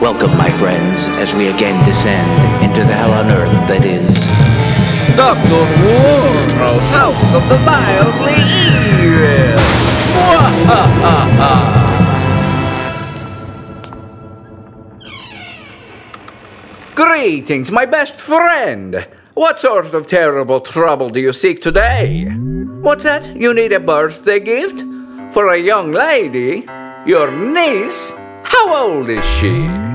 Welcome, my friends, as we again descend into the hell on earth that is. Dr. Warnow's House of the Mildly Evil. Greetings, my best friend. What sort of terrible trouble do you seek today? What's that? You need a birthday gift? For a young lady? Your niece? How old is she?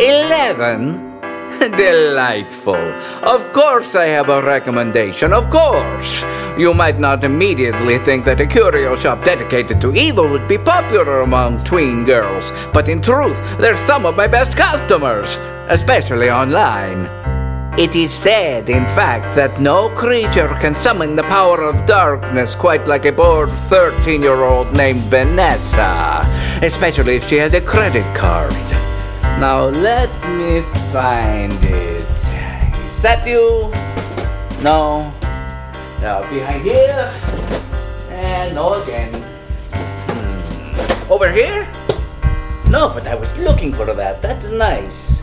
Eleven? Delightful. Of course, I have a recommendation, of course. You might not immediately think that a curio shop dedicated to evil would be popular among tween girls, but in truth, they're some of my best customers, especially online. It is said, in fact, that no creature can summon the power of darkness quite like a bored 13 year old named Vanessa, especially if she has a credit card. Now, let me find it. Is that you? No. Now, behind here. And no again. Hmm. Over here? No, but I was looking for that. That's nice.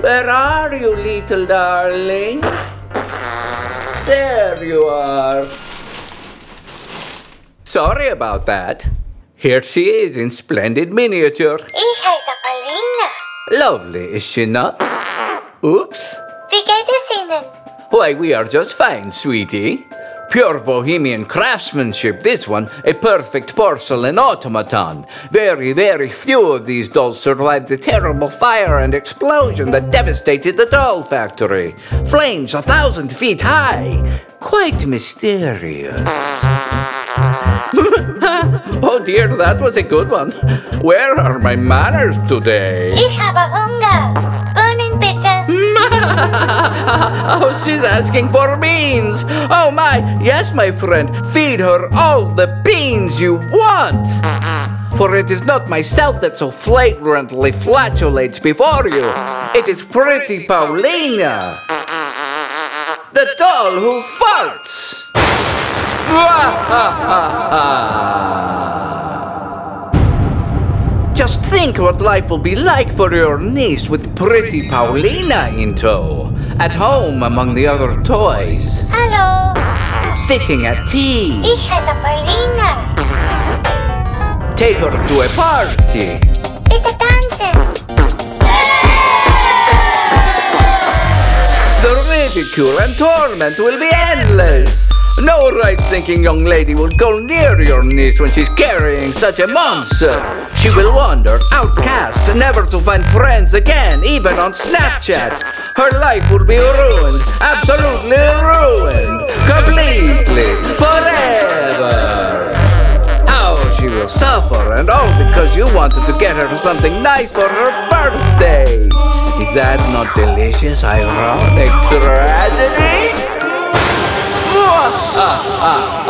Where are you, little darling? There you are. Sorry about that. Here she is in splendid miniature. Lovely, is she not? Oops. wie geht es Ihnen? Why, we are just fine, sweetie. Pure bohemian craftsmanship, this one, a perfect porcelain automaton. Very, very few of these dolls survived the terrible fire and explosion that devastated the doll factory. Flames a thousand feet high. Quite mysterious. oh dear, that was a good one. Where are my manners today? Ich habe Hunger. Bohnen bitte. oh, she's asking for beans. Oh my, yes, my friend, feed her all the beans you want. For it is not myself that so flagrantly flatulates before you. It is pretty Paulina, the doll who farts. Just think what life will be like for your niece with pretty Paulina in tow. At home among the other toys. Hello. Sitting at tea. Hija Isabelina, Take her to a party. bitte tanzen. The ridicule and torment will be endless. No right thinking young lady will go near your niece when she's carrying such a monster. She will wander, outcast, never to find friends again, even on Snapchat. Her life will be ruined, absolutely ruined, completely, forever. How she will suffer, and all because you wanted to get her something nice for her birthday. Is that not delicious, ironic tragedy?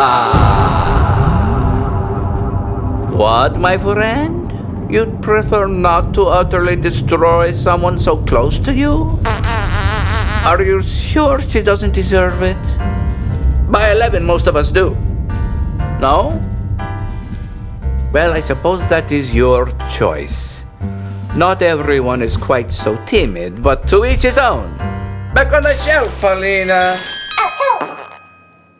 Ah. What, my friend? You'd prefer not to utterly destroy someone so close to you? Are you sure she doesn't deserve it? By 11, most of us do. No? Well, I suppose that is your choice. Not everyone is quite so timid, but to each his own. Back on the shelf, Paulina.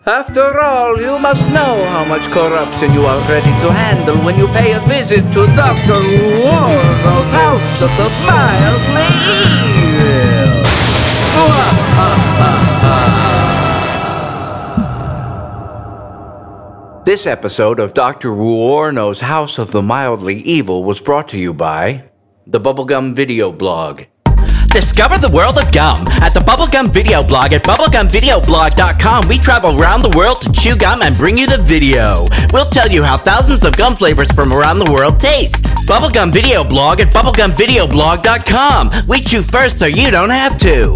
After all, you must know how much corruption you are ready to handle when you pay a visit to Dr. Warnow's house of the mildly evil. This episode of Dr. Warnow's House of the Mildly Evil was brought to you by the Bubblegum Video Blog. Discover the world of gum at the Bubblegum Video Blog at bubblegumvideoblog.com. We travel around the world to chew gum and bring you the video. We'll tell you how thousands of gum flavors from around the world taste. Bubblegum Video Blog at bubblegumvideoblog.com. We chew first so you don't have to.